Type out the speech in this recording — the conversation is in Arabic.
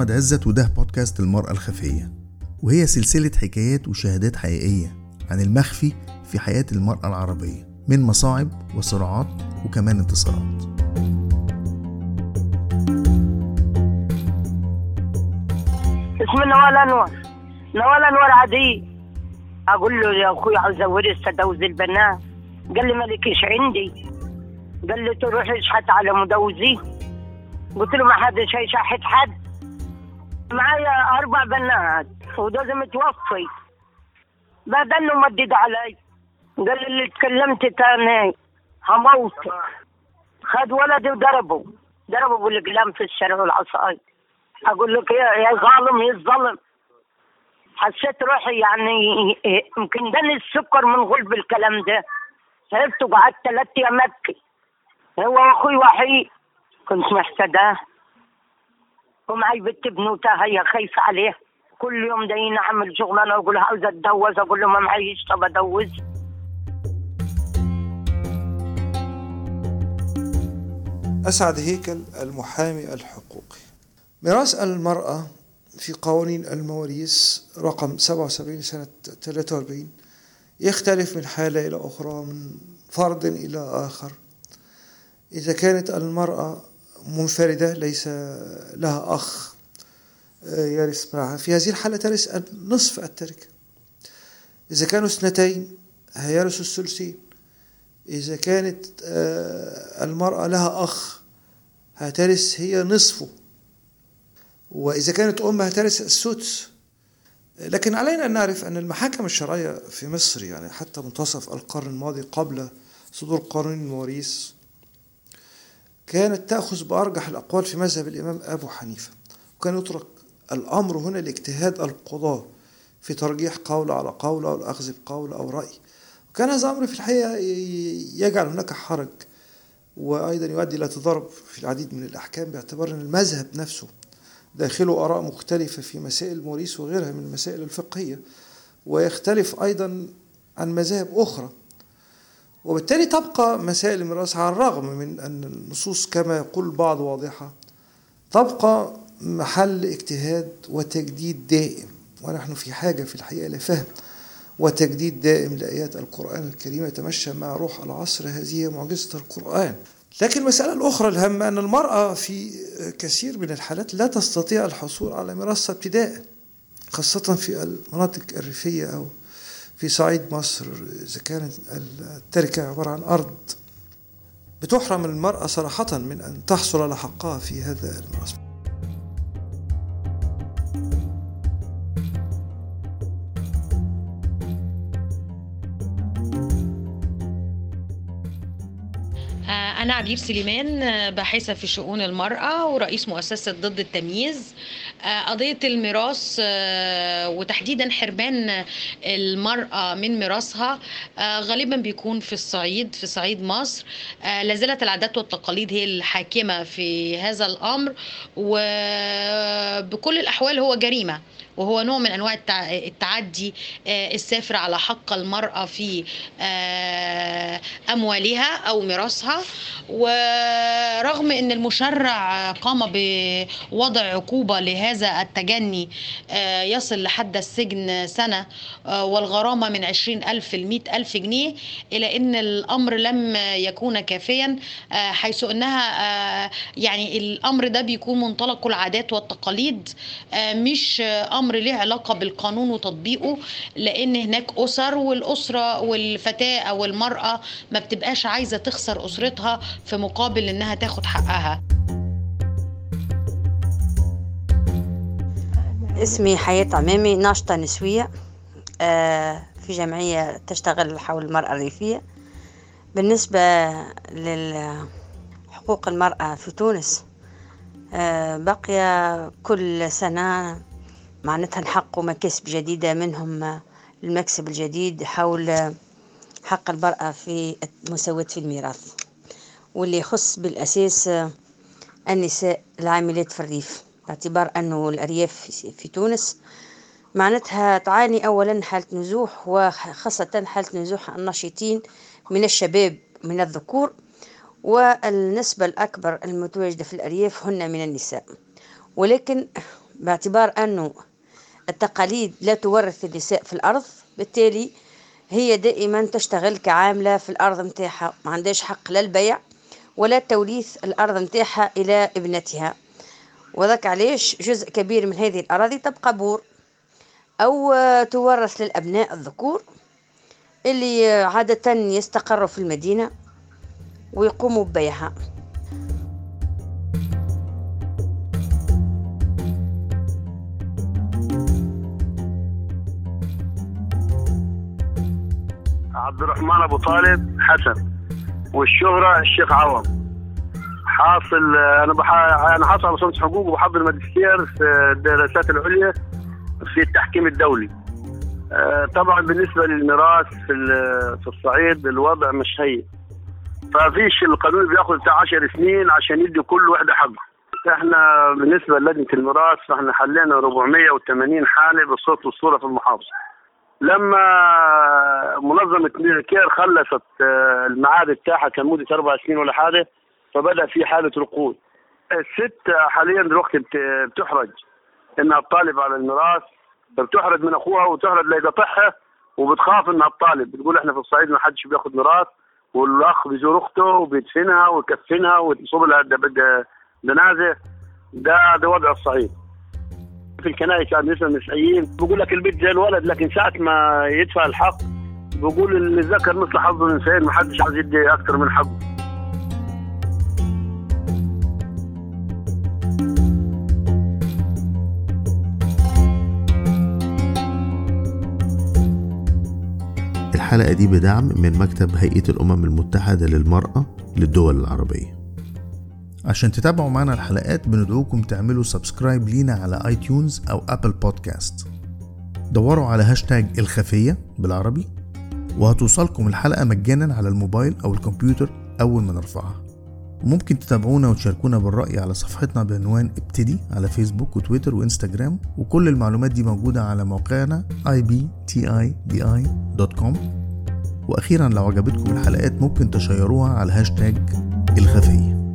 أحمد عزت وده بودكاست المرأة الخفية. وهي سلسلة حكايات وشهادات حقيقية عن المخفي في حياة المرأة العربية من مصاعب وصراعات وكمان انتصارات. اسمه نوال أنور. نوال أنور عادي. أقول له يا أخوي عاوز ادوز البنات. قال لي مالكيش عندي؟ قال لي تروح اشحت على مدوزي. قلت له ما حدش هيشحت حد. معايا أربع بنات وده متوفي بعدين مدد علي. قال لي اللي تكلمت تاني. هموتك خد ولدي وضربه. ضربه بالقلم في الشارع والعصاي. أقول لك يا ظالم يا ظلم حسيت روحي يعني يمكن دني السكر من غلب الكلام ده. هربت وقعدت ثلاث أيام هو أخوي وحيد. كنت محتاجاه. ومعي بنت بنوتها هي خايفة عليه. كل يوم دايين اعمل شغلانة واقول لها عاوزة اتجوز أقول له ما معيش طب اتجوز أسعد هيكل المحامي الحقوقي. ميراث المرأة في قوانين المواريث رقم 77 سنة 43 يختلف من حالة إلى أخرى من فرد إلى آخر. إذا كانت المرأة منفردة ليس لها أخ يرث معها. في هذه الحالة ترث نصف التركة إذا كانوا اثنتين هيرثوا الثلثين. إذا كانت المرأة لها أخ هترث هي نصفه وإذا كانت أم هترث السدس لكن علينا أن نعرف أن المحاكم الشرعية في مصر يعني حتى منتصف القرن الماضي قبل صدور قانون المواريث كانت تأخذ بأرجح الأقوال في مذهب الإمام أبو حنيفة. وكان يترك الأمر هنا لاجتهاد القضاة في ترجيح قول على قول أو الأخذ بقول أو رأي. وكان هذا أمر في الحقيقة يجعل هناك حرج وأيضا يؤدي إلى تضارب في العديد من الأحكام باعتبار أن المذهب نفسه داخله آراء مختلفة في مسائل المواريث وغيرها من المسائل الفقهية. ويختلف أيضا عن مذاهب أخرى. وبالتالي تبقى مسائل الميراث على الرغم من أن النصوص كما يقول البعض واضحة تبقى محل اجتهاد وتجديد دائم. ونحن في حاجة في الحقيقة لفهم وتجديد دائم لآيات القرآن الكريم يتمشى مع روح العصر هذه معجزة القرآن. لكن المسألة الأخرى الهامة أن المرأة في كثير من الحالات لا تستطيع الحصول على ميراثها ابتداء خاصة في المناطق الريفية أو في صعيد مصر إذا كانت التركة عبارة عن أرض بتحرم المرأة صراحة من أن تحصل على حقها في هذا الميراث أنا عبير سليمان باحثة في شؤون المرأة ورئيس مؤسسة ضد التمييز. قضية الميراث وتحديدا حرمان المرأة من ميراثها غالبا بيكون في الصعيد في صعيد مصر. لازالت العادات والتقاليد هي الحاكمة في هذا الأمر وبكل الأحوال هو جريمة وهو نوع من أنواع التعدي السافر على حق المرأة في أموالها أو ميراثها. ورغم إن المشرع قام بوضع عقوبة لهذا التجني يصل لحد السجن سنة والغرامة من عشرين ألف لمئة ألف جنيه إلى أن الأمر لم يكون كافيا حيث أنها يعني الأمر ده بيكون منطلق العادات والتقاليد مش أمر له علاقة بالقانون وتطبيقه لأن هناك أسر والأسرة والفتاة أو المرأة ما بتبقاش عايزة تخسر أسرتها في مقابل إنها تاخد حقها. اسمي حياة عمامي ناشطة نسوية في جمعية تشتغل حول المرأة الريفية. بالنسبة لحقوق المرأة في تونس بقي كل سنة معناتها نحققوا مكاسب جديدة منهم المكسب الجديد حول حق المرأة في المساواة في الميراث واللي يخص بالأساس النساء العاملات في الريف. باعتبار أنه الأرياف في تونس. معناتها تعاني أولا حالة نزوح وخاصة حالة نزوح الناشطين من الشباب من الذكور والنسبة الأكبر المتواجدة في الأرياف هن من النساء. ولكن باعتبار أنه التقاليد لا تورث النساء في الأرض بالتالي هي دائما تشتغل كعاملة في الأرض متاعها ما عندهاش حق لا البيع ولا توريث الأرض متاعها إلى ابنتها. وذاك علاش جزء كبير من هذه الأراضي تبقى بور أو تورث للأبناء الذكور اللي عادة يستقروا في المدينة ويقوموا ببيعها. عبد الرحمن أبو طالب حسن والشهرة الشيخ عوض. حاصل أنا بح... أنا حاصل على صنف حقوق وبحضر ماجستير في الدراسات العليا في التحكيم الدولي. آه، طبعا بالنسبة للميراث في ال- في الصعيد الوضع مش هين. ففيش القانون بياخد بتاع 10 سنين عشان يدي كل واحدة حقه إحنا بالنسبة للجنة الميراث فاحنا حلينا 480 حالة بالصوت والصورة في المحافظة. لما منظمة كير خلصت آه، الميعاد بتاعها كان مدة أربع سنين ولا حاجة فبدأ في حالة ركود الست حاليا دلوقتي بت- بتحرج. إنها تطالب على الميراث فبتحرج من أخوها وتحرج ليقطعها وبتخاف إنها تطالب. بتقول إحنا في الصعيد ما حدش بياخد ميراث والأخ بيزور أخته وبيدفنها ويكفنها ويصوب لها جنازة. ده ده وضع الصعيد. في الكنائس عند النساء المسيحيين بيقول لك البيت زي الولد لكن ساعة ما يدفع الحق بيقول اللي ذكر مثل حظ الانسان ما حدش عايز يدي أكتر من حقه الحلقة دي بدعم من مكتب هيئة الأمم المتحدة للمرأة للدول العربية. عشان تتابعوا معنا الحلقات بندعوكم تعملوا subscribe لينا على iTunes أو Apple Podcast دوروا على هاشتاج الخفية بالعربي وهتوصلكم الحلقة مجانا على الموبايل أو الكمبيوتر أول ما نرفعها. ممكن تتابعونا وتشاركونا بالرأي على صفحتنا بعنوان ابتدي على فيسبوك وتويتر وإنستجرام وكل المعلومات دي موجودة على موقعنا ibtidi.com وأخيرا لو عجبتكم الحلقات ممكن تشيروها على هاشتاج الخفيه